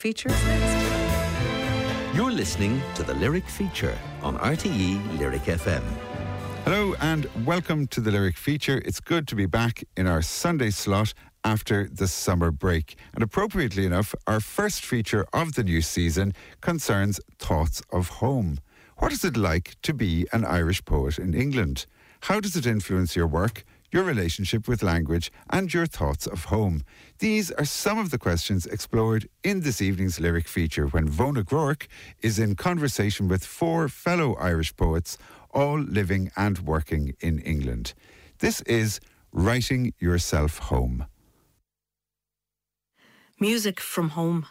Features next. You're listening to the Lyric Feature on RTE Lyric FM. Hello and welcome to the Lyric Feature. It's good to be back in our Sunday slot after the summer break. And appropriately enough, our first feature of the new season concerns thoughts of home. What is it like to be an Irish poet in England? How does it influence your work, your relationship with language, and your thoughts of home? These are some of the questions explored in this evening's lyric feature when Vona Groarke is in conversation with four fellow Irish poets, all living and working in England. This is Writing Yourself Home. Music from home.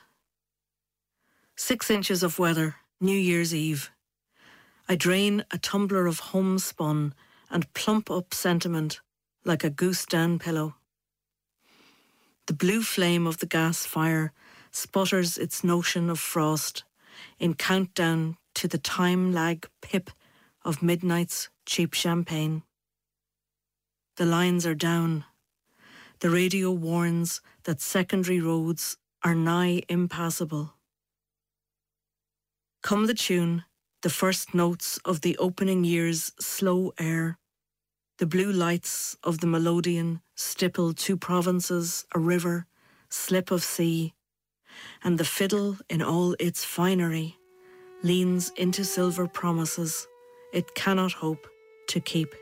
Six inches of weather, New Year's Eve. I drain a tumbler of homespun and plump up sentiment like a goose down pillow. The blue flame of the gas fire sputters its notion of frost in countdown to the time lag pip of midnight's cheap champagne. The lines are down. The radio warns that secondary roads are nigh impassable. Come the tune, the first notes of the opening year's slow air the blue lights of the melodeon stipple two provinces, a river, slip of sea, and the fiddle in all its finery leans into silver promises it cannot hope to keep.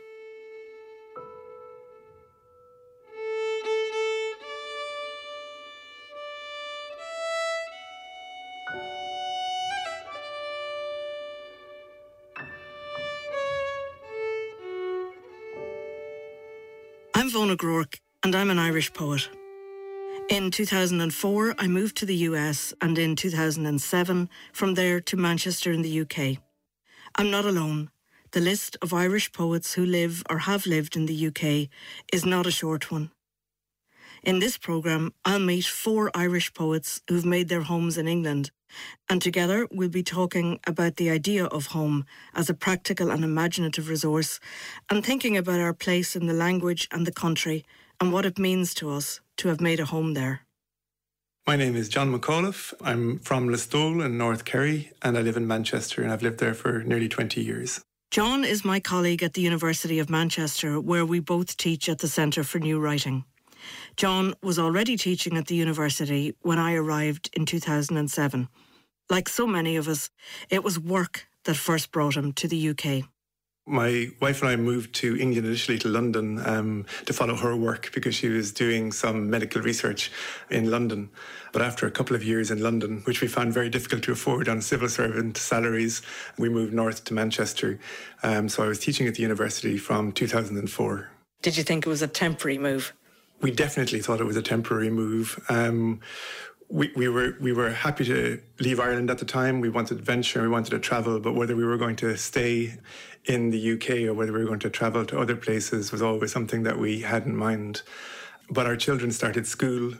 Groarke, and I'm an Irish poet. In 2004, I moved to the US, and in 2007, from there to Manchester in the UK. I'm not alone. The list of Irish poets who live or have lived in the UK is not a short one. In this programme, I'll meet four Irish poets who've made their homes in England, and together we'll be talking about the idea of home as a practical and imaginative resource, and thinking about our place in the language and the country and what it means to us to have made a home there. My name is John McAuliffe. I'm from Listowel in North Kerry, and I live in Manchester, and I've lived there for nearly 20 years. John is my colleague at the University of Manchester, where we both teach at the Centre for New Writing. John was already teaching at the university when I arrived in 2007. Like so many of us, it was work that first brought him to the UK. My wife and I moved to England initially to London um, to follow her work because she was doing some medical research in London. But after a couple of years in London, which we found very difficult to afford on civil servant salaries, we moved north to Manchester. Um, so I was teaching at the university from 2004. Did you think it was a temporary move? we definitely thought it was a temporary move. Um, we, we were we were happy to leave Ireland at the time. We wanted adventure, we wanted to travel, but whether we were going to stay in the UK or whether we were going to travel to other places was always something that we had in mind. But our children started school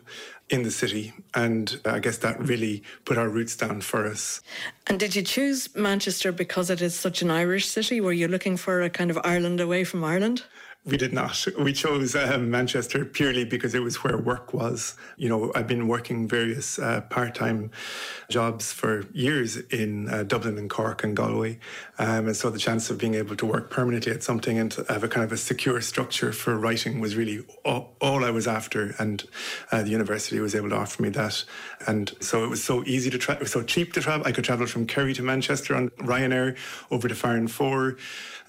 in the city, and I guess that really put our roots down for us. And did you choose Manchester because it is such an Irish city? Were you looking for a kind of Ireland away from Ireland? We did not. We chose um, Manchester purely because it was where work was. You know, I've been working various uh, part time jobs for years in uh, Dublin and Cork and Galway. Um, and so the chance of being able to work permanently at something and have a kind of a secure structure for writing was really all, all I was after. And uh, the university was able to offer me that. And so it was so easy to travel, so cheap to travel. I could travel from Kerry to Manchester on Ryanair over to Farran 4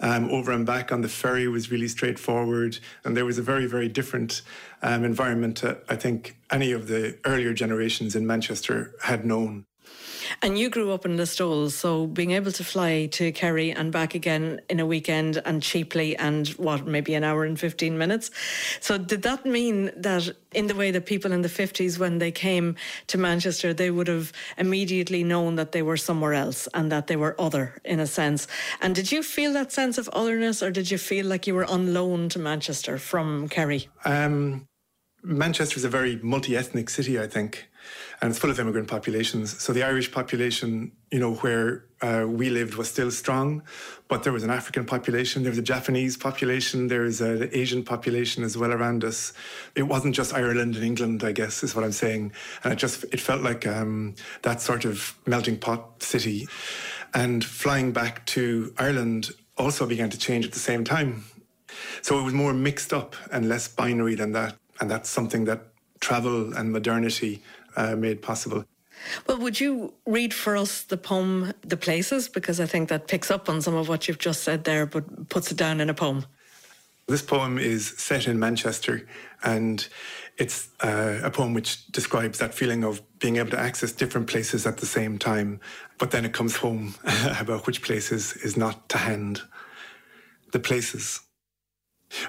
um, over and back on the ferry was really straightforward. And there was a very, very different um, environment to, I think, any of the earlier generations in Manchester had known. And you grew up in Listowel, so being able to fly to Kerry and back again in a weekend and cheaply and what, maybe an hour and 15 minutes. So, did that mean that in the way that people in the 50s, when they came to Manchester, they would have immediately known that they were somewhere else and that they were other in a sense? And did you feel that sense of otherness or did you feel like you were on loan to Manchester from Kerry? Um, Manchester is a very multi ethnic city, I think. And it's full of immigrant populations. So the Irish population, you know, where uh, we lived was still strong, but there was an African population, there was a Japanese population, there was an Asian population as well around us. It wasn't just Ireland and England, I guess, is what I'm saying. And it just it felt like um, that sort of melting pot city. And flying back to Ireland also began to change at the same time. So it was more mixed up and less binary than that. And that's something that travel and modernity uh, made possible. Well, would you read for us the poem The Places? Because I think that picks up on some of what you've just said there, but puts it down in a poem. This poem is set in Manchester, and it's uh, a poem which describes that feeling of being able to access different places at the same time. But then it comes home about which places is not to hand. The places.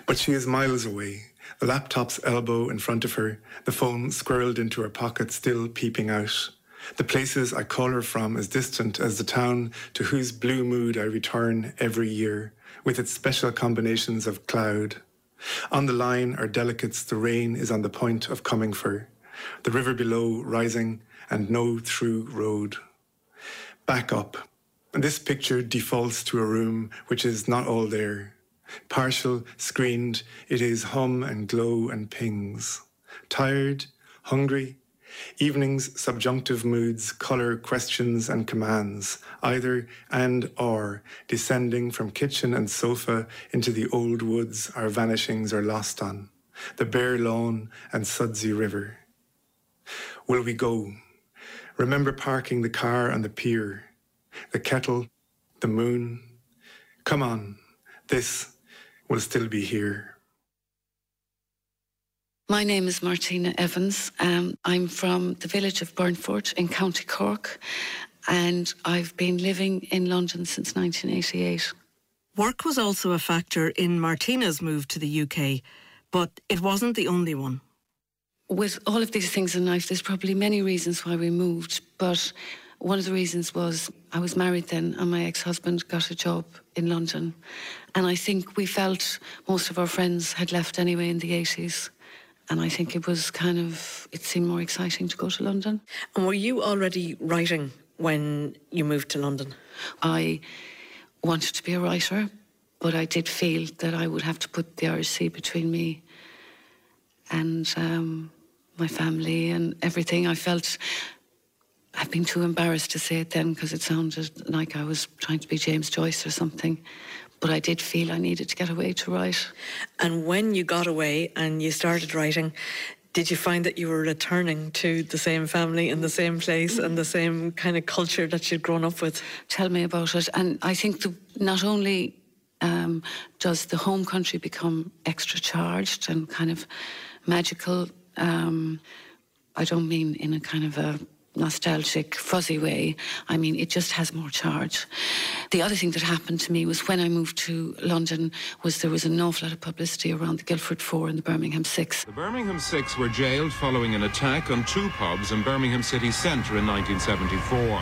But she is miles away, the laptop's elbow in front of her, the phone squirreled into her pocket, still peeping out. The places I call her from as distant as the town to whose blue mood I return every year, with its special combinations of cloud. On the line are delicates the rain is on the point of coming for, the river below rising, and no through road. Back up. And this picture defaults to a room which is not all there. Partial, screened, it is hum and glow and pings. Tired, hungry, evenings, subjunctive moods, colour, questions and commands, either and or, descending from kitchen and sofa into the old woods our vanishings are lost on, the bare lawn and sudsy river. Will we go? Remember parking the car on the pier, the kettle, the moon. Come on, this will still be here. My name is Martina Evans. Um, I'm from the village of Burnfort in County Cork, and I've been living in London since 1988. Work was also a factor in Martina's move to the UK, but it wasn't the only one. With all of these things in life, there's probably many reasons why we moved, but one of the reasons was I was married then, and my ex husband got a job in London. And I think we felt most of our friends had left anyway in the 80s. And I think it was kind of, it seemed more exciting to go to London. And were you already writing when you moved to London? I wanted to be a writer, but I did feel that I would have to put the Sea between me and um, my family and everything. I felt I've been too embarrassed to say it then because it sounded like I was trying to be James Joyce or something. But I did feel I needed to get away to write. And when you got away and you started writing, did you find that you were returning to the same family in the same place and the same kind of culture that you'd grown up with? Tell me about it. And I think the, not only um, does the home country become extra charged and kind of magical, um, I don't mean in a kind of a nostalgic, fuzzy way. I mean, it just has more charge. The other thing that happened to me was when I moved to London was there was an awful lot of publicity around the Guildford Four and the Birmingham Six. The Birmingham Six were jailed following an attack on two pubs in Birmingham city centre in 1974.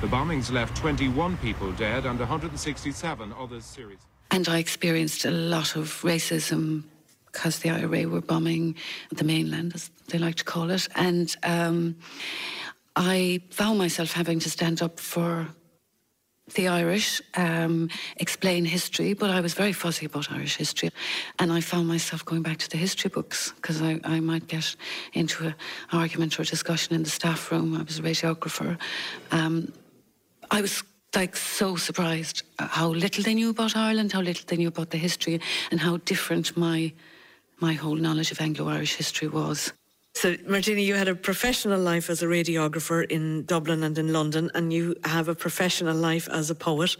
The bombings left 21 people dead and 167 others seriously. And I experienced a lot of racism because the IRA were bombing the mainland, as they like to call it. And um, I found myself having to stand up for the Irish, um, explain history, but I was very fuzzy about Irish history. And I found myself going back to the history books because I, I might get into an argument or discussion in the staff room. I was a radiographer. Um, I was like so surprised how little they knew about Ireland, how little they knew about the history, and how different my my whole knowledge of Anglo-Irish history was. So, Martina, you had a professional life as a radiographer in Dublin and in London, and you have a professional life as a poet.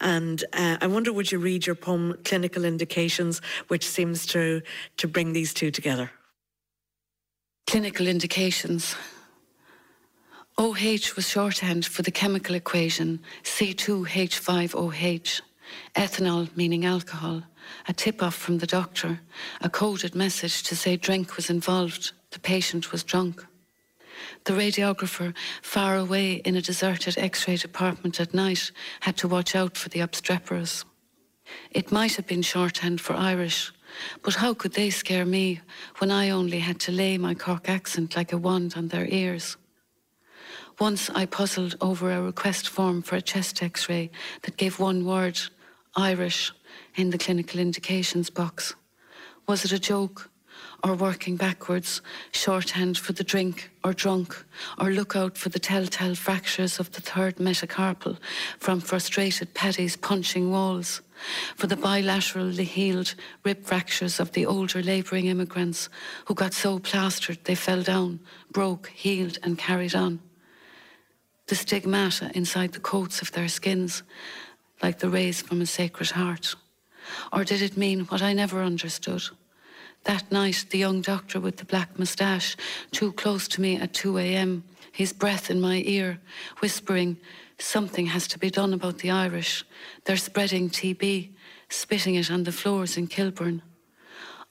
And uh, I wonder, would you read your poem "Clinical Indications," which seems to to bring these two together? Clinical indications. OH was shorthand for the chemical equation C2H5OH, ethanol meaning alcohol, a tip off from the doctor, a coded message to say drink was involved, the patient was drunk. The radiographer, far away in a deserted x ray department at night, had to watch out for the obstreperous. It might have been shorthand for Irish, but how could they scare me when I only had to lay my Cork accent like a wand on their ears? Once I puzzled over a request form for a chest x ray that gave one word, Irish, in the clinical indications box. Was it a joke? Or working backwards, shorthand for the drink or drunk, or look out for the telltale fractures of the third metacarpal from frustrated paddies punching walls, for the bilaterally healed rib fractures of the older labouring immigrants who got so plastered they fell down, broke, healed, and carried on the stigmata inside the coats of their skins, like the rays from a sacred heart? Or did it mean what I never understood? That night, the young doctor with the black moustache, too close to me at 2 a.m., his breath in my ear, whispering, Something has to be done about the Irish. They're spreading TB, spitting it on the floors in Kilburn.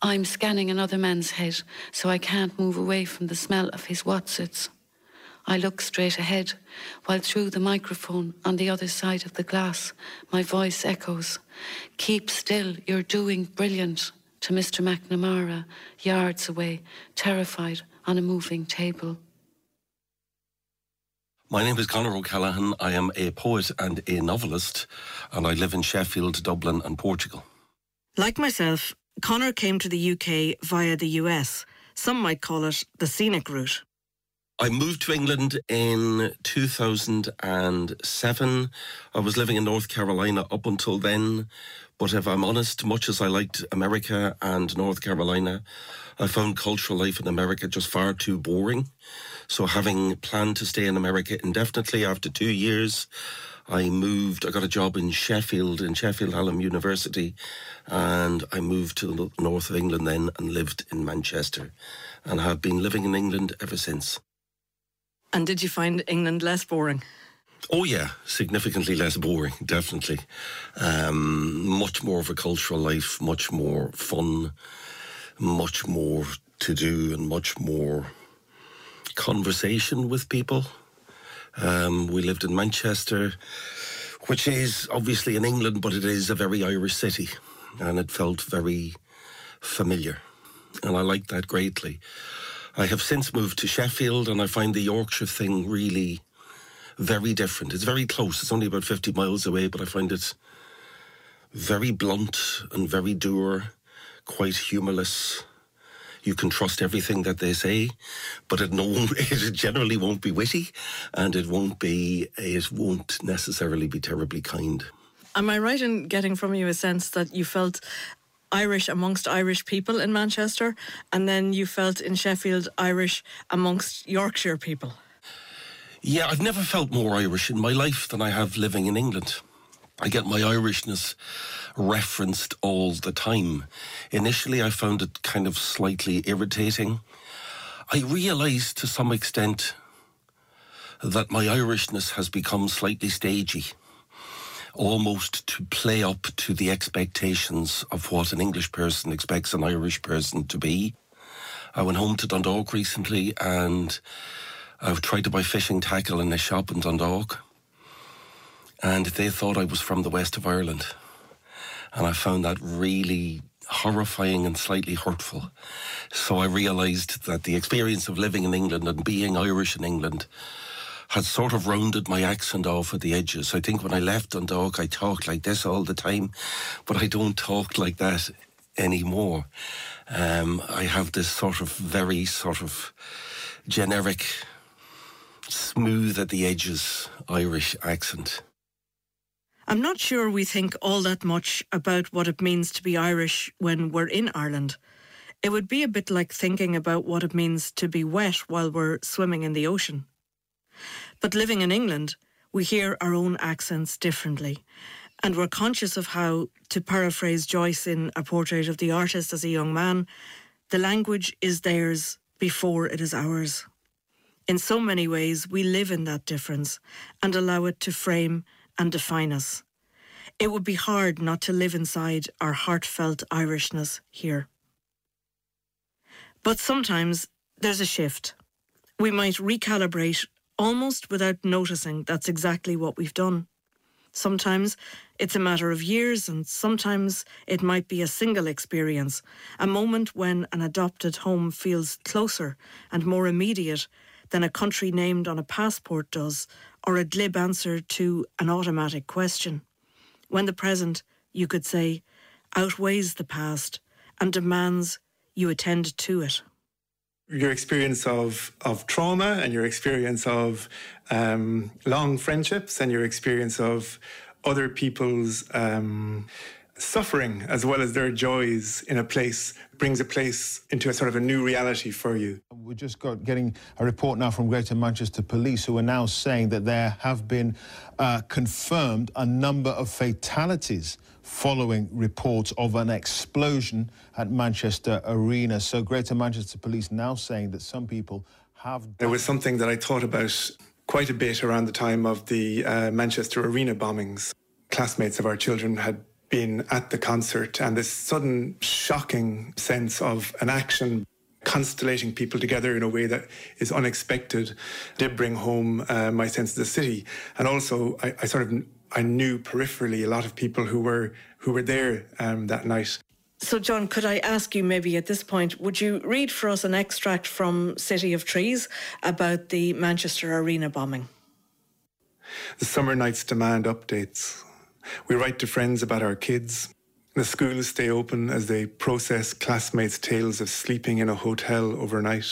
I'm scanning another man's head, so I can't move away from the smell of his watsits. I look straight ahead, while through the microphone on the other side of the glass, my voice echoes, Keep still, you're doing brilliant, to Mr. McNamara, yards away, terrified on a moving table. My name is Conor O'Callaghan. I am a poet and a novelist, and I live in Sheffield, Dublin, and Portugal. Like myself, Conor came to the UK via the US. Some might call it the scenic route. I moved to England in 2007. I was living in North Carolina up until then. But if I'm honest, much as I liked America and North Carolina, I found cultural life in America just far too boring. So, having planned to stay in America indefinitely after two years, I moved. I got a job in Sheffield, in Sheffield Hallam University, and I moved to the north of England then and lived in Manchester, and have been living in England ever since. And did you find England less boring? Oh yeah, significantly less boring, definitely. Um, much more of a cultural life, much more fun, much more to do, and much more conversation with people. Um, we lived in Manchester, which is obviously in England, but it is a very Irish city, and it felt very familiar, and I liked that greatly. I have since moved to Sheffield, and I find the Yorkshire thing really very different. It's very close. It's only about 50 miles away, but I find it very blunt and very dour, quite humorless. You can trust everything that they say, but it, no, it generally won't be witty, and it won't be. It won't necessarily be terribly kind. Am I right in getting from you a sense that you felt Irish amongst Irish people in Manchester, and then you felt in Sheffield Irish amongst Yorkshire people? Yeah, I've never felt more Irish in my life than I have living in England. I get my Irishness referenced all the time. Initially, I found it kind of slightly irritating. I realised to some extent that my Irishness has become slightly stagey, almost to play up to the expectations of what an English person expects an Irish person to be. I went home to Dundalk recently and I've tried to buy fishing tackle in a shop in Dundalk, and they thought I was from the west of Ireland. And I found that really horrifying and slightly hurtful. So I realised that the experience of living in England and being Irish in England had sort of rounded my accent off at the edges. I think when I left Dundalk, I talked like this all the time, but I don't talk like that anymore. Um, I have this sort of very sort of generic smooth at the edges Irish accent. I'm not sure we think all that much about what it means to be Irish when we're in Ireland. It would be a bit like thinking about what it means to be wet while we're swimming in the ocean. But living in England, we hear our own accents differently. And we're conscious of how, to paraphrase Joyce in A Portrait of the Artist as a Young Man, the language is theirs before it is ours. In so many ways, we live in that difference and allow it to frame and define us. It would be hard not to live inside our heartfelt Irishness here. But sometimes there's a shift. We might recalibrate almost without noticing that's exactly what we've done. Sometimes it's a matter of years, and sometimes it might be a single experience, a moment when an adopted home feels closer and more immediate than a country named on a passport does, or a glib answer to an automatic question. When the present, you could say, outweighs the past and demands you attend to it. Your experience of, of trauma and your experience of um, long friendships and your experience of other people's um, suffering as well as their joys in a place brings a place into a sort of a new reality for you. We're just got getting a report now from Greater Manchester Police, who are now saying that there have been uh, confirmed a number of fatalities following reports of an explosion at Manchester Arena. So Greater Manchester Police now saying that some people have. There was something that I thought about quite a bit around the time of the uh, Manchester Arena bombings. Classmates of our children had been at the concert, and this sudden shocking sense of an action constellating people together in a way that is unexpected did bring home uh, my sense of the city. And also, I, I, sort of I knew peripherally a lot of people who were who were there um, that night. So, John, could I ask you maybe at this point, would you read for us an extract from City of Trees about the Manchester Arena bombing? The summer nights demand updates. We write to friends about our kids. The schools stay open as they process classmates' tales of sleeping in a hotel overnight.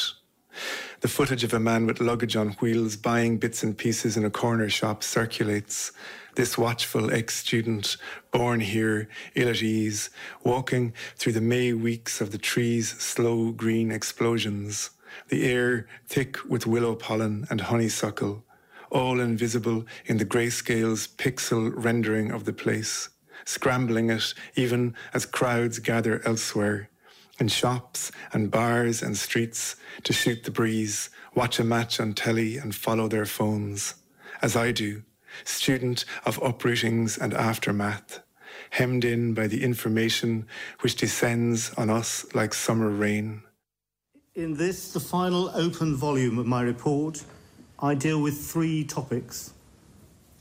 The footage of a man with luggage on wheels buying bits and pieces in a corner shop circulates. This watchful ex student, born here, ill at ease, walking through the May weeks of the trees' slow green explosions, the air thick with willow pollen and honeysuckle, all invisible in the grayscale's pixel rendering of the place, scrambling it even as crowds gather elsewhere, in shops and bars and streets to shoot the breeze, watch a match on telly and follow their phones, as I do, student of uprootings and aftermath, hemmed in by the information which descends on us like summer rain. In this, the final open volume of my report, I deal with three topics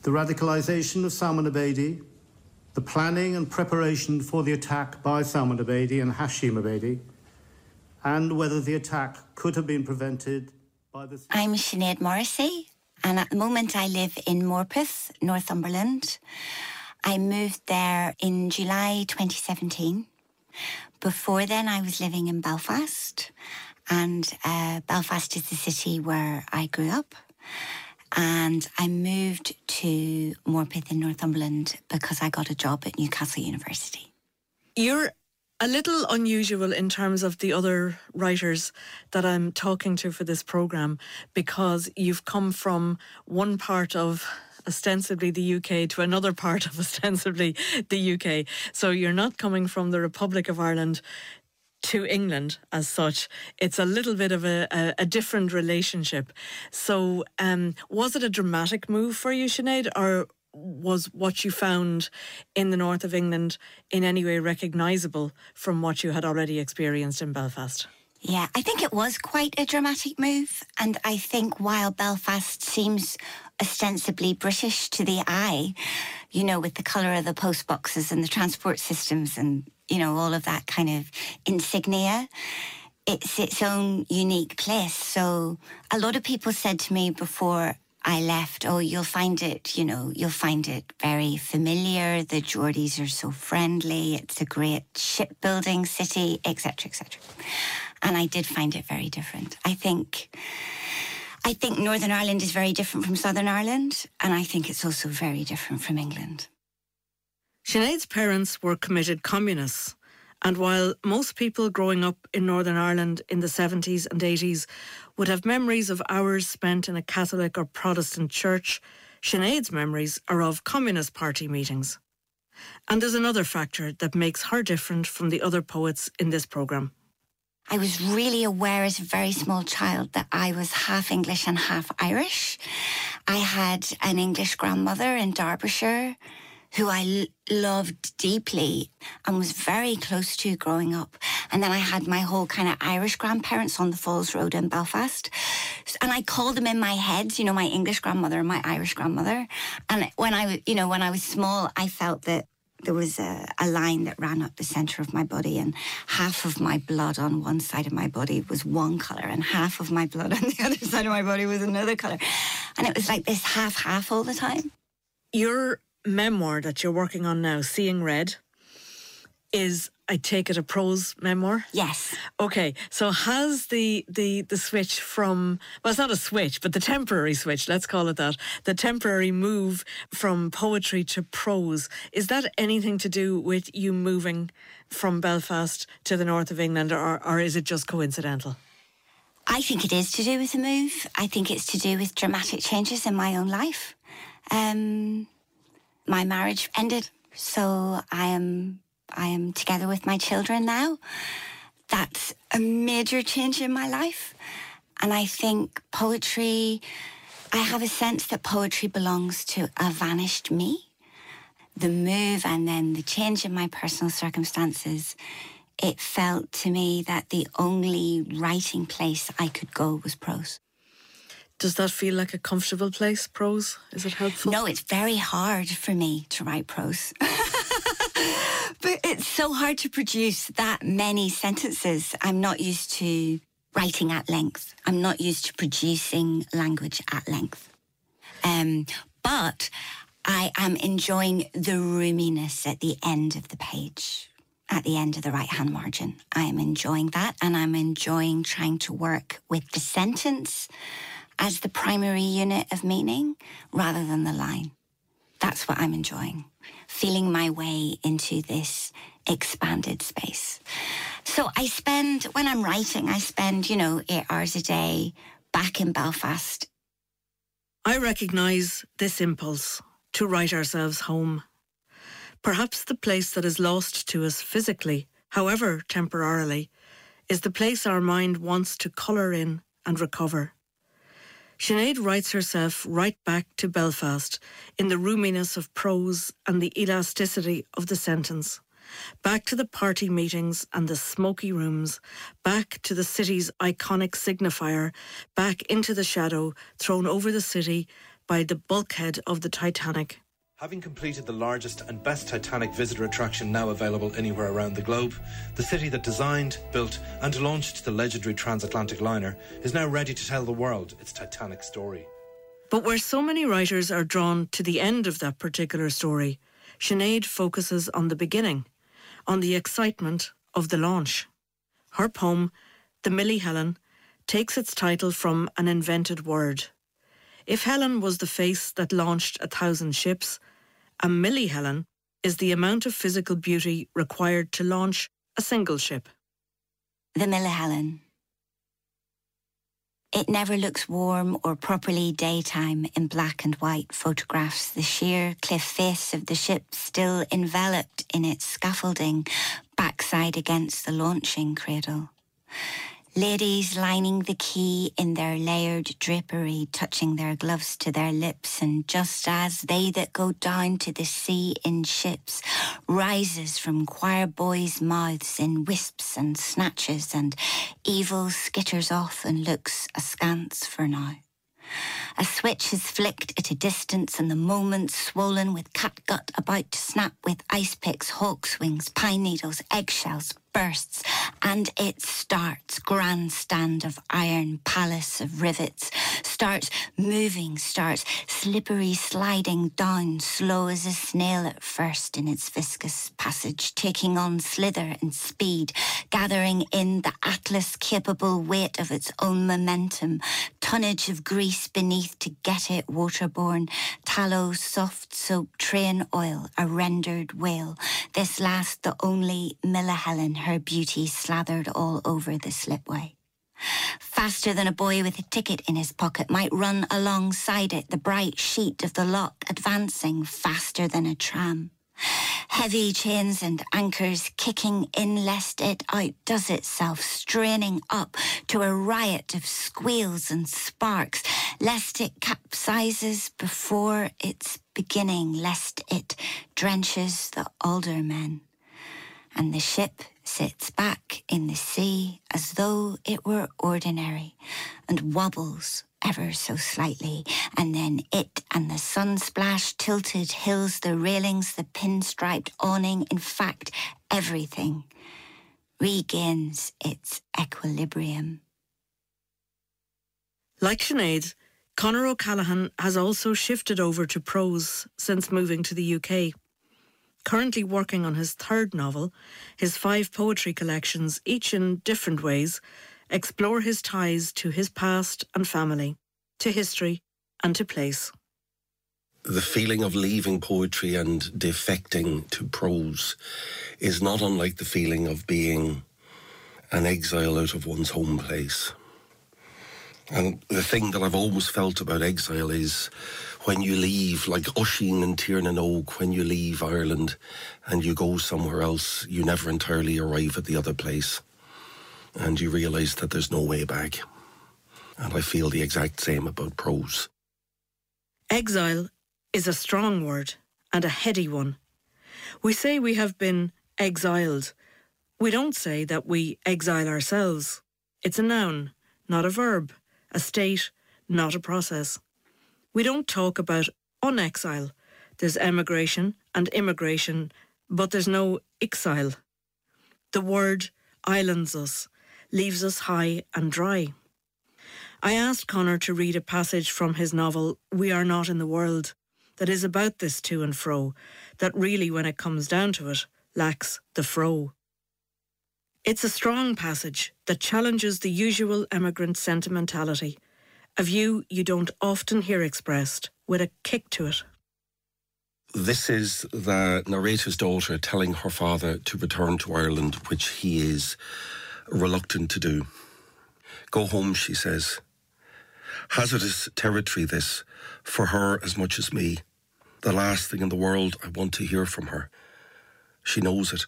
the radicalisation of Salman Abedi, the planning and preparation for the attack by Salman Abedi and Hashim Abedi, and whether the attack could have been prevented by the. I'm Sinead Morrissey, and at the moment I live in Morpeth, Northumberland. I moved there in July 2017. Before then, I was living in Belfast, and uh, Belfast is the city where I grew up. And I moved to Morpeth in Northumberland because I got a job at Newcastle University. You're a little unusual in terms of the other writers that I'm talking to for this program because you've come from one part of ostensibly the UK to another part of ostensibly the UK. So you're not coming from the Republic of Ireland to England as such. It's a little bit of a, a, a different relationship. So, um, was it a dramatic move for you, Sinead, or was what you found in the north of England in any way recognisable from what you had already experienced in Belfast? Yeah, I think it was quite a dramatic move. And I think while Belfast seems ostensibly British to the eye, you know, with the colour of the post boxes and the transport systems and, you know, all of that kind of insignia, it's its own unique place. So a lot of people said to me before I left, oh, you'll find it, you know, you'll find it very familiar. The Geordies are so friendly. It's a great shipbuilding city, etc., etc. And I did find it very different. I think, I think Northern Ireland is very different from Southern Ireland, and I think it's also very different from England. Sinead's parents were committed communists. And while most people growing up in Northern Ireland in the 70s and 80s would have memories of hours spent in a Catholic or Protestant church, Sinead's memories are of Communist Party meetings. And there's another factor that makes her different from the other poets in this programme. I was really aware as a very small child that I was half English and half Irish. I had an English grandmother in Derbyshire who I loved deeply and was very close to growing up. And then I had my whole kind of Irish grandparents on the Falls Road in Belfast. And I called them in my head, you know, my English grandmother and my Irish grandmother. And when I you know, when I was small, I felt that there was a, a line that ran up the center of my body, and half of my blood on one side of my body was one color, and half of my blood on the other side of my body was another color. And it was like this half half all the time. Your memoir that you're working on now, Seeing Red, is I take it a prose memoir. Yes. Okay, so has the the the switch from well, it's not a switch, but the temporary switch, let's call it that, the temporary move from poetry to prose, is that anything to do with you moving from Belfast to the north of England, or or is it just coincidental? I think it is to do with the move. I think it's to do with dramatic changes in my own life. Um, my marriage ended, so I am I am together with my children now. That's a major change in my life, and I think poetry. I have a sense that poetry belongs to a vanished me. The move and then the change in my personal circumstances it felt to me that the only writing place I could go was prose. Does that feel like a comfortable place, prose? Is it helpful? No, it's very hard for me to write prose. but it's so hard to produce that many sentences. I'm not used to writing at length. I'm not used to producing language at length. Um, but I am enjoying the roominess at the end of the page, at the end of the right hand margin. I am enjoying that, and I'm enjoying trying to work with the sentence as the primary unit of meaning rather than the line. That's what I'm enjoying, feeling my way into this expanded space. So I spend, when I'm writing, I spend, you know, eight hours a day back in Belfast. I recognise this impulse to write ourselves home. Perhaps the place that is lost to us physically, however temporarily, is the place our mind wants to colour in and recover. Sinead writes herself right back to Belfast in the roominess of prose and the elasticity of the sentence. Back to the party meetings and the smoky rooms, back to the city's iconic signifier, back into the shadow thrown over the city by the bulkhead of the Titanic. Having completed the largest and best Titanic visitor attraction now available anywhere around the globe, the city that designed, built, and launched the legendary transatlantic liner is now ready to tell the world its Titanic story. But where so many writers are drawn to the end of that particular story, Sinead focuses on the beginning, on the excitement of the launch. Her poem, The Millihelen, takes its title from an invented word. If Helen was the face that launched a thousand ships, a Millihelen is the amount of physical beauty required to launch a single ship. The Millihelen. It never looks warm or properly daytime in black and white photographs, the sheer cliff face of the ship still enveloped in its scaffolding, backside against the launching cradle. Ladies lining the quay in their layered drapery, touching their gloves to their lips, and just as they that go down to the sea in ships rises from choir boys' mouths in wisps and snatches, and evil skitters off and looks askance for now. A switch is flicked at a distance, and the moment swollen with catgut about to snap with ice picks, hawk's wings, pine needles, eggshells, bursts, and it starts. Grandstand of iron, palace of rivets, starts moving, starts slippery sliding down, slow as a snail at first in its viscous passage, taking on slither and speed, gathering in the atlas capable weight of its own momentum, tonnage of grease beneath to get it waterborne, tallow, soft soap, train oil, a rendered whale. This last the only Millihelen, her beauty slathered all over the slipway. Faster than a boy with a ticket in his pocket might run alongside it, the bright sheet of the lock advancing faster than a tram. Heavy chains and anchors kicking in lest it outdoes itself, straining up to a riot of squeals and sparks, lest it capsizes before its beginning, lest it drenches the aldermen and the ship sits back in the sea as though it were ordinary and wobbles ever so slightly, and then it and the sunsplash tilted hills, the railings, the pinstriped awning, in fact, everything regains its equilibrium. Like Sinead, Conor O'Callaghan has also shifted over to prose since moving to the UK. Currently working on his third novel, his five poetry collections, each in different ways, explore his ties to his past and family, to history and to place. The feeling of leaving poetry and defecting to prose is not unlike the feeling of being an exile out of one's home place. And the thing that I've always felt about exile is when you leave, like Oisín and Tír na nÓg, when you leave Ireland and you go somewhere else, you never entirely arrive at the other place. And you realise that there's no way back. And I feel the exact same about prose. Exile is a strong word and a heady one. We say we have been exiled. We don't say that we exile ourselves. It's a noun, not a verb, a state, not a process. We don't talk about unexile. There's emigration and immigration, but there's no exile. The word islands us, leaves us high and dry. I asked Conor to read a passage from his novel We Are Not in the World that is about this to and fro, that really, when it comes down to it, lacks the fro. It's a strong passage that challenges the usual emigrant sentimentality, a view you don't often hear expressed, with a kick to it. This is the narrator's daughter telling her father to return to Ireland, which he is reluctant to do. Go home, she says. Hazardous territory, this, for her as much as me. The last thing in the world I want to hear from her. She knows it.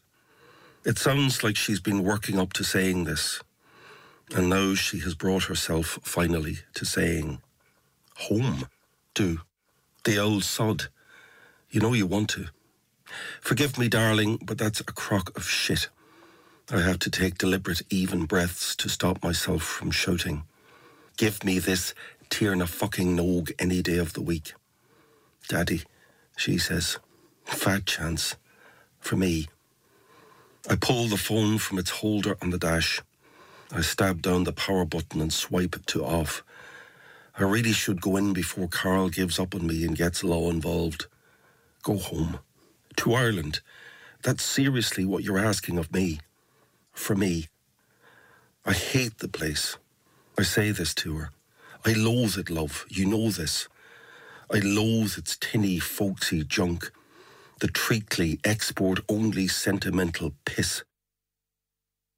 It sounds like she's been working up to saying this. And now she has brought herself finally to saying, Home, do. The old sod. You know you want to. Forgive me, darling, but that's a crock of shit. I have to take deliberate, even breaths to stop myself from shouting. Give me this Tír na fucking nÓg any day of the week. Daddy, she says, fat chance. For me. I pull the phone from its holder on the dash. I stab down the power button and swipe it to off. I really should go in before Carl gives up on me and gets law involved. Go home. To Ireland. That's seriously what you're asking of me. For me. I hate the place. I say this to her. I loathe it, love. You know this. I loathe its tinny, folksy junk. The treacly, export only sentimental piss.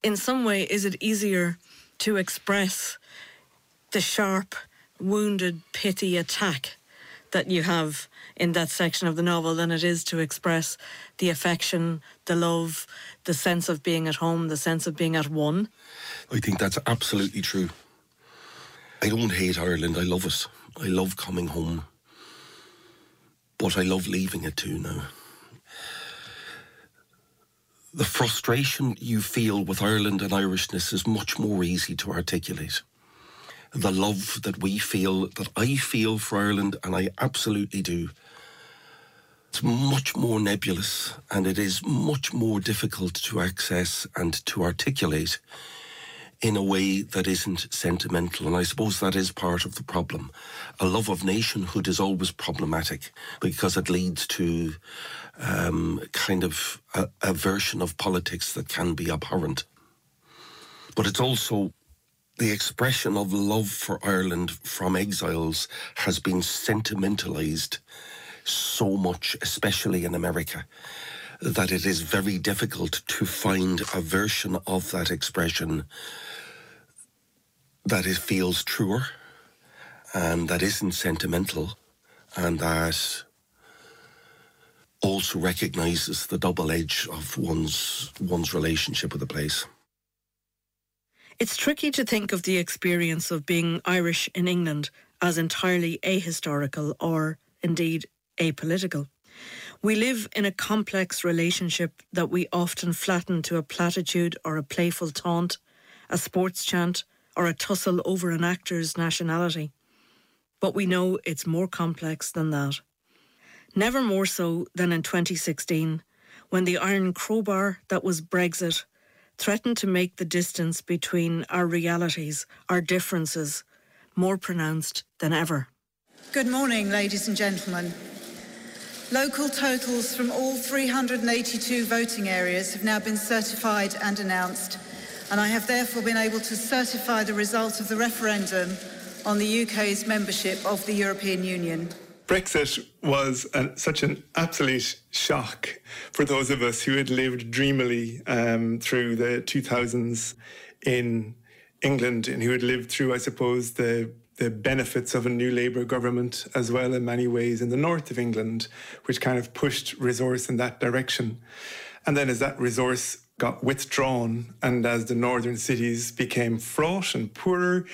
In some way, is it easier to express the sharp, wounded, pity attack that you have in that section of the novel than it is to express the affection, the love, the sense of being at home, the sense of being at one? I think that's absolutely true. I don't hate Ireland. I love it. I love coming home. But I love leaving it too now. The frustration you feel with Ireland and Irishness is much more easy to articulate. The love that we feel, that I feel for Ireland, and I absolutely do, it's much more nebulous and it is much more difficult to access and to articulate in a way that isn't sentimental. And I suppose that is part of the problem. A love of nationhood is always problematic because it leads to um, kind of a, a version of politics that can be abhorrent. But it's also the expression of love for Ireland from exiles has been sentimentalized so much, especially in America, that it is very difficult to find a version of that expression that it feels truer and that isn't sentimental and that also recognizes the double edge of one's one's relationship with a place. It's tricky to think of the experience of being Irish in England as entirely ahistorical or indeed apolitical. We live in a complex relationship that we often flatten to a platitude or a playful taunt, a sports chant, or a tussle over an actor's nationality. But we know it's more complex than that. Never more so than in 2016, when the iron crowbar that was Brexit threatened to make the distance between our realities, our differences, more pronounced than ever. Good morning, ladies and gentlemen. Local totals from all 382 voting areas have now been certified and announced, and I have therefore been able to certify the result of the referendum on the UK's membership of the European Union. Brexit was such an absolute shock for those of us who had lived dreamily um, through the 2000s in England and who had lived through, I suppose, the the benefits of a new Labour government as well in many ways in the north of England, which kind of pushed resource in that direction. And then as that resource got withdrawn and as the northern cities became fraught and poorer,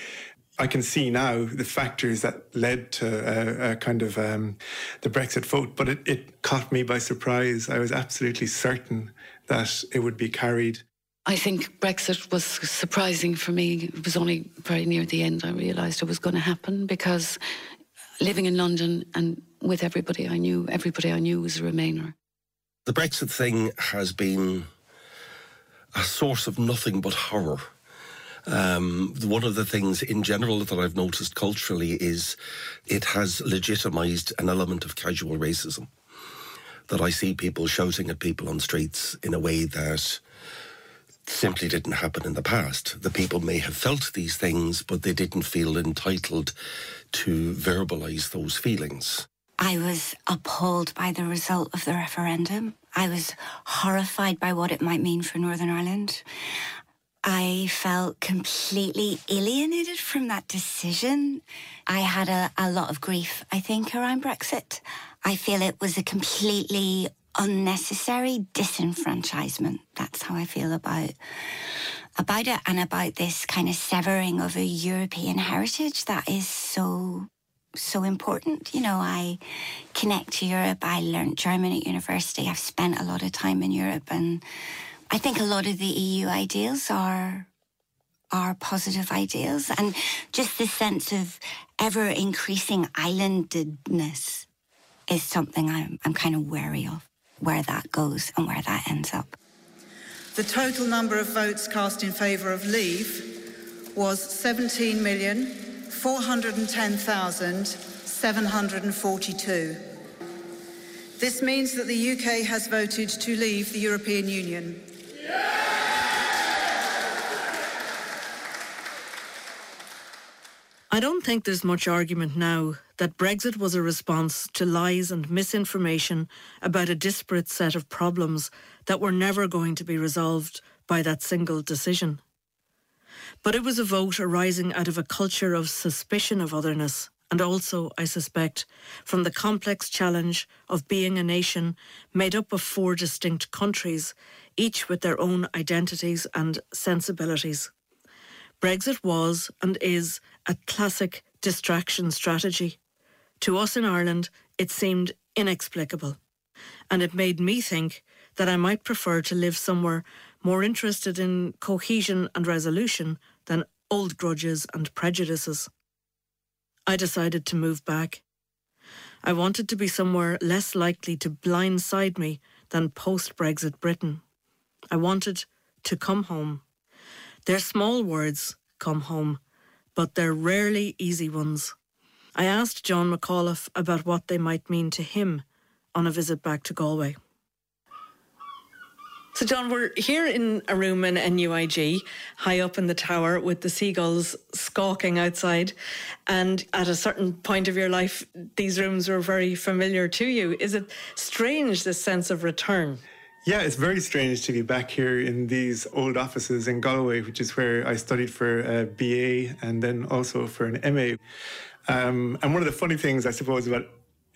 I can see now the factors that led to a, a kind of um, the Brexit vote, but it, it caught me by surprise. I was absolutely certain that it would be carried. I think Brexit was surprising for me. It was only very near the end I realised it was going to happen because living in London and with everybody I knew, everybody I knew was a Remainer. The Brexit thing has been a source of nothing but horror. Um, one of the things in general that I've noticed culturally is it has legitimised an element of casual racism. That I see people shouting at people on streets in a way that simply didn't happen in the past. The people may have felt these things, but they didn't feel entitled to verbalise those feelings. I was appalled by the result of the referendum. I was horrified by what it might mean for Northern Ireland. I felt completely alienated from that decision. I had a, a lot of grief, I think, around Brexit. I feel it was a completely unnecessary disenfranchisement. That's how I feel about about it and about this kind of severing of a European heritage that is so so important. You know, I connect to Europe. I learned German at university. I've spent a lot of time in Europe and I think a lot of the EU ideals are are positive ideals and just this sense of ever increasing islandedness is something I'm, I'm kind of wary of where that goes and where that ends up. The total number of votes cast in favour of leave was 17,410,742. This means that the UK has voted to leave the European Union. I don't think there's much argument now that Brexit was a response to lies and misinformation about a disparate set of problems that were never going to be resolved by that single decision. But it was a vote arising out of a culture of suspicion of otherness, and also, I suspect, from the complex challenge of being a nation made up of four distinct countries, each with their own identities and sensibilities. Brexit was and is a classic distraction strategy. To us in Ireland, it seemed inexplicable. And it made me think that I might prefer to live somewhere more interested in cohesion and resolution than old grudges and prejudices. I decided to move back. I wanted to be somewhere less likely to blindside me than post Brexit Britain. I wanted to come home. They're small words, come home, but they're rarely easy ones. I asked John McAuliffe about what they might mean to him on a visit back to Galway. So, John, we're here in a room in NUIG, high up in the tower, with the seagulls squawking outside. And at a certain point of your life, these rooms were very familiar to you. Is it strange, this sense of return? Yeah, it's very strange to be back here in these old offices in Galway, which is where I studied for a BA and then also for an MA. Um, and one of the funny things, I suppose, about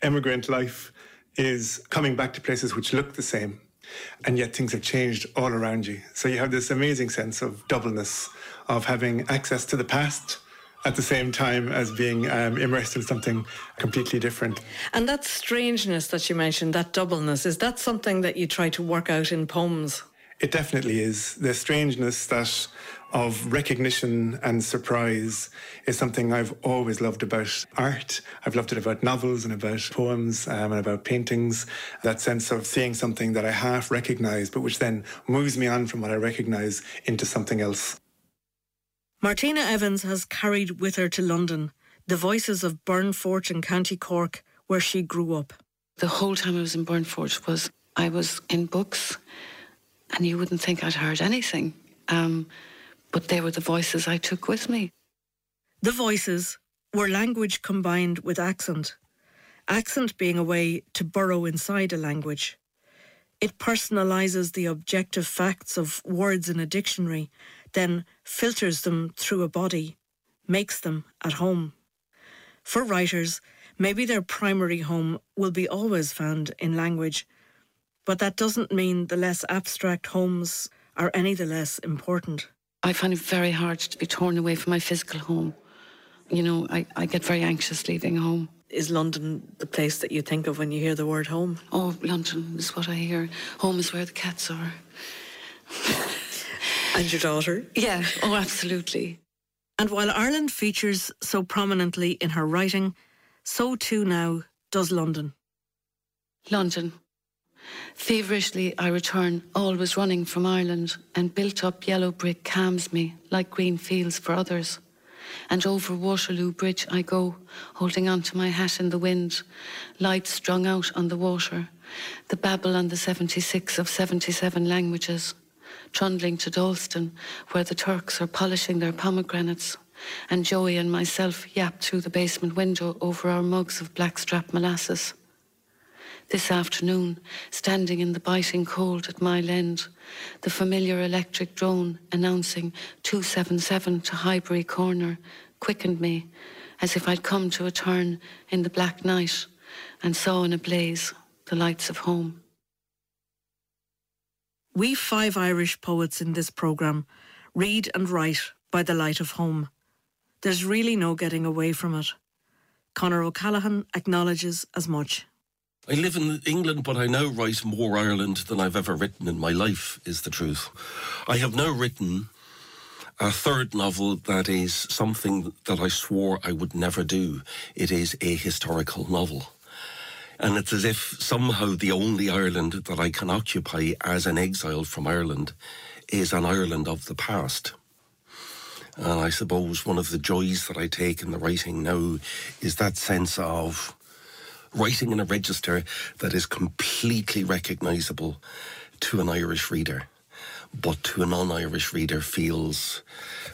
emigrant life is coming back to places which look the same, and yet things have changed all around you. So you have this amazing sense of doubleness, of having access to the past at the same time as being um, immersed in something completely different. And that strangeness that you mentioned, that doubleness, is that something that you try to work out in poems? It definitely is. The strangeness that of recognition and surprise is something I've always loved about art. I've loved it about novels and about poems um, and about paintings. That sense of seeing something that I half recognise, but which then moves me on from what I recognise into something else. Martina Evans has carried with her to London the voices of Burnfort in County Cork, where she grew up. The whole time I was in Burnfort was I was in books, and you wouldn't think I'd heard anything. Um, but they were the voices I took with me. The voices were language combined with accent, accent being a way to burrow inside a language. It personalises the objective facts of words in a dictionary, then filters them through a body, makes them at home. For writers, maybe their primary home will be always found in language, but that doesn't mean the less abstract homes are any the less important. I find it very hard to be torn away from my physical home. You know, I, I get very anxious leaving home. Is London the place that you think of when you hear the word home? Oh, London is what I hear. Home is where the cats are. and your daughter? Yeah, oh, absolutely. And while Ireland features so prominently in her writing, so too now does London. London. Feverishly I return, always running from Ireland, and built up yellow brick calms me like green fields for others. And over Waterloo Bridge I go, holding on to my hat in the wind, lights strung out on the water, the babble on the 76 of 77 languages, trundling to Dalston, where the Turks are polishing their pomegranates, and Joey and myself yap through the basement window over our mugs of blackstrap molasses this afternoon, standing in the biting cold at Mile End, the familiar electric drone announcing 277 to Highbury Corner quickened me as if I'd come to a turn in the black night and saw in a blaze the lights of home. We five Irish poets in this programme read and write by the light of home. There's really no getting away from it. Conor O'Callaghan acknowledges as much. I live in England, but I now write more Ireland than I've ever written in my life, is the truth. I have now written a third novel that is something that I swore I would never do. It is a historical novel. And it's as if somehow the only Ireland that I can occupy as an exile from Ireland is an Ireland of the past. And I suppose one of the joys that I take in the writing now is that sense of writing in a register that is completely recognisable to an Irish reader, but to a non Irish reader feels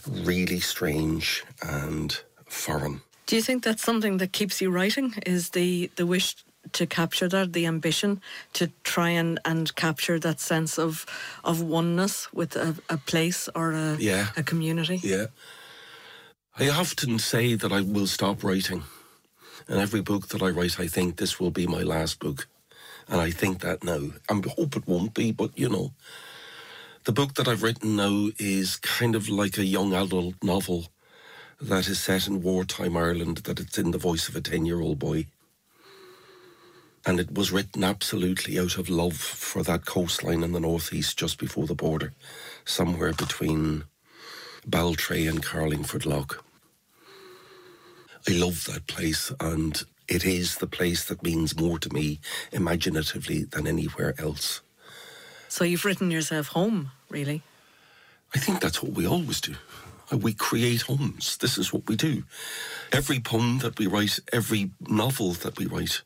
really strange and foreign. Do you think that's something that keeps you writing? Is the, the wish to capture that, the ambition to try and, and capture that sense of of oneness with a, a place or a, yeah. a community? Yeah. I often say that I will stop writing and every book that I write, I think this will be my last book. And I think that now. I hope it won't be, but you know. The book that I've written now is kind of like a young adult novel that is set in wartime Ireland, that it's in the voice of a 10 year old boy. And it was written absolutely out of love for that coastline in the northeast just before the border, somewhere between Baltray and Carlingford Lough. I love that place, and it is the place that means more to me imaginatively than anywhere else. So you've written yourself home, really? I think that's what we always do. We create homes. This is what we do. Every poem that we write, every novel that we write,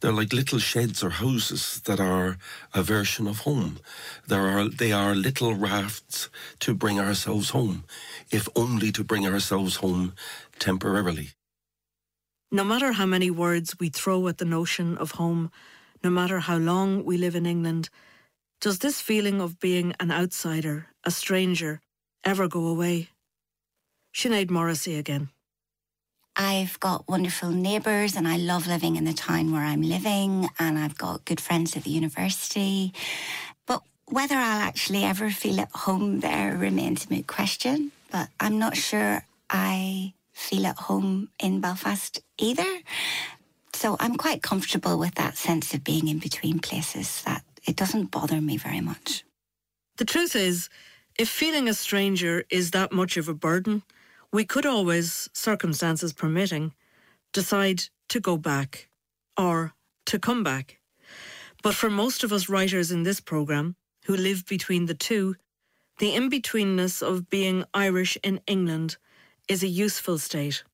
they're like little sheds or houses that are a version of home. There are they are little rafts to bring ourselves home, if only to bring ourselves home temporarily. No matter how many words we throw at the notion of home, no matter how long we live in England, does this feeling of being an outsider, a stranger, ever go away? Sinead Morrissey again. I've got wonderful neighbours and I love living in the town where I'm living and I've got good friends at the university. But whether I'll actually ever feel at home there remains a moot question. But I'm not sure I feel at home in Belfast either. So I'm quite comfortable with that sense of being in between places, that it doesn't bother me very much. The truth is, if feeling a stranger is that much of a burden, we could always, circumstances permitting, decide to go back or to come back. But for most of us writers in this programme, who live between the two, the in betweenness of being Irish in England is a useful state.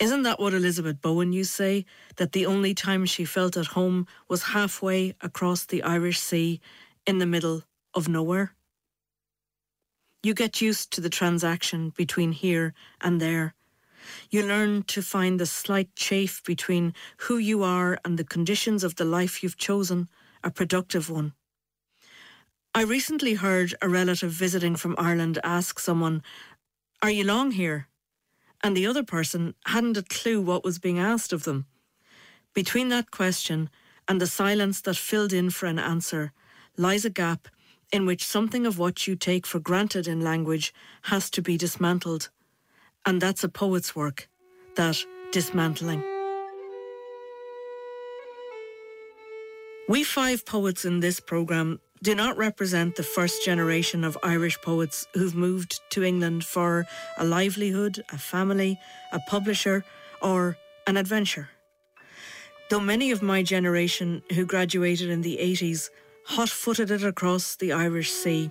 Isn't that what Elizabeth Bowen used to say? That the only time she felt at home was halfway across the Irish Sea in the middle of nowhere? You get used to the transaction between here and there. You learn to find the slight chafe between who you are and the conditions of the life you've chosen a productive one. I recently heard a relative visiting from Ireland ask someone, Are you long here? And the other person hadn't a clue what was being asked of them. Between that question and the silence that filled in for an answer lies a gap in which something of what you take for granted in language has to be dismantled. And that's a poet's work, that dismantling. We five poets in this programme do not represent the first generation of Irish poets who've moved to England for a livelihood, a family, a publisher, or an adventure. Though many of my generation who graduated in the 80s hot footed it across the Irish Sea,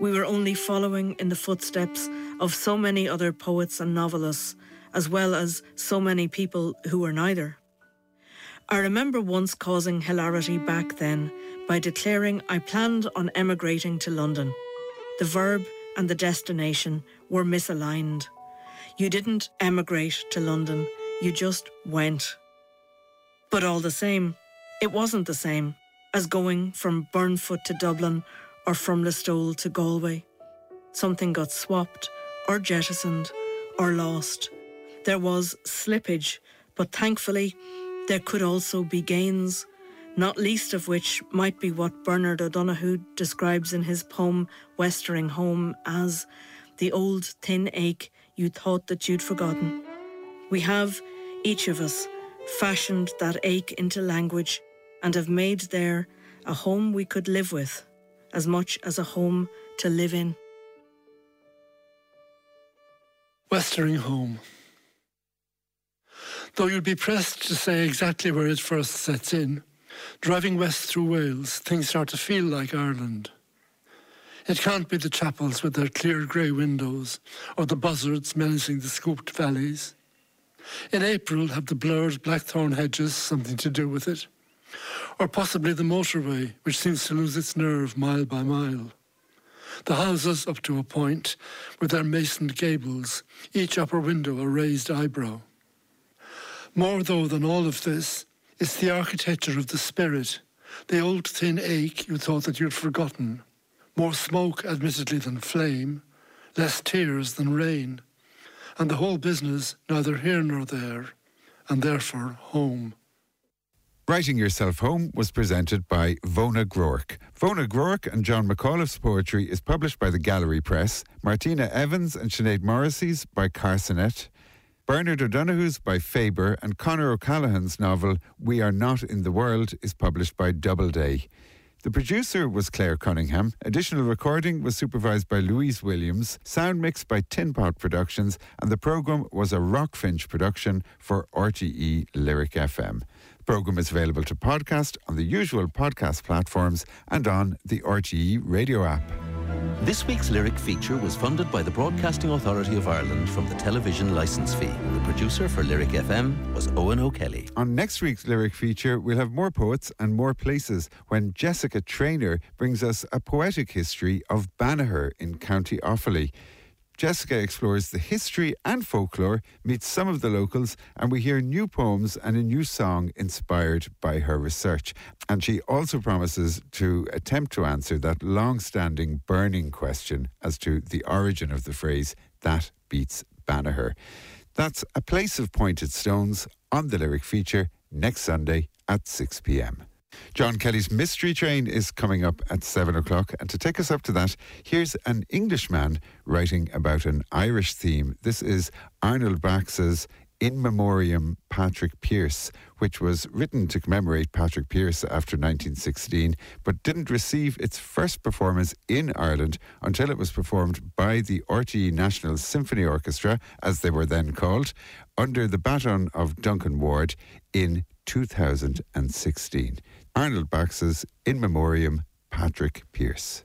we were only following in the footsteps of so many other poets and novelists, as well as so many people who were neither. I remember once causing hilarity back then by declaring I planned on emigrating to London. The verb and the destination were misaligned. You didn't emigrate to London, you just went. But all the same, it wasn't the same as going from Burnfort to Dublin or from Listowel to Galway. Something got swapped or jettisoned or lost. There was slippage, but thankfully there could also be gains, not least of which might be what Bernard O'Donoghue describes in his poem Westering Home as the old thin ache you thought that you'd forgotten. We have, each of us, fashioned that ache into language and have made there a home we could live with, as much as a home to live in. Westering Home. Though you'd be pressed to say exactly where it first sets in, driving west through Wales, things start to feel like Ireland. It can't be the chapels with their clear grey windows, or the buzzards menacing the scooped valleys. In April, have the blurred blackthorn hedges something to do with it? Or possibly the motorway, which seems to lose its nerve mile by mile. The houses, up to a point, with their masoned gables, each upper window a raised eyebrow. More, though, than all of this, is the architecture of the spirit, the old thin ache you thought that you'd forgotten. More smoke, admittedly, than flame, less tears than rain, and the whole business neither here nor there, and therefore home. Writing Yourself Home was presented by Vona Groarke. Vona Groarke and John McAuliffe's poetry is published by the Gallery Press, Martina Evans and Sinead Morrissey's by Carcanet, Bernard O'Donoghue's by Faber, and Conor O'Callaghan's novel We Are Not in the World is published by Doubleday. The producer was Claire Cunningham. Additional recording was supervised by Louise Williams, sound mixed by Tinpot Productions, and the programme was a Rockfinch production for RTE Lyric FM. The programme is available to podcast on the usual podcast platforms and on the RTE radio app. This week's lyric feature was funded by the Broadcasting Authority of Ireland from the television licence fee. The producer for Lyric FM was Owen O'Kelly. On next week's lyric feature, we'll have more poets and more places when Jessica Traynor brings us a poetic history of Banagher in County Offaly. Jessica explores the history and folklore, meets some of the locals, and we hear new poems and a new song inspired by her research. And she also promises to attempt to answer that long standing burning question as to the origin of the phrase, that beats Banagher. That's a place of pointed stones on the lyric feature next Sunday at 6 pm. John Kelly's Mystery Train is coming up at seven o'clock. And to take us up to that, here's an Englishman writing about an Irish theme. This is Arnold Bax's In Memoriam Patrick Pearse, which was written to commemorate Patrick Pearse after 1916, but didn't receive its first performance in Ireland until it was performed by the RTE National Symphony Orchestra, as they were then called, under the baton of Duncan Ward in 2016. Arnold Bax's In Memoriam Patrick Pearse.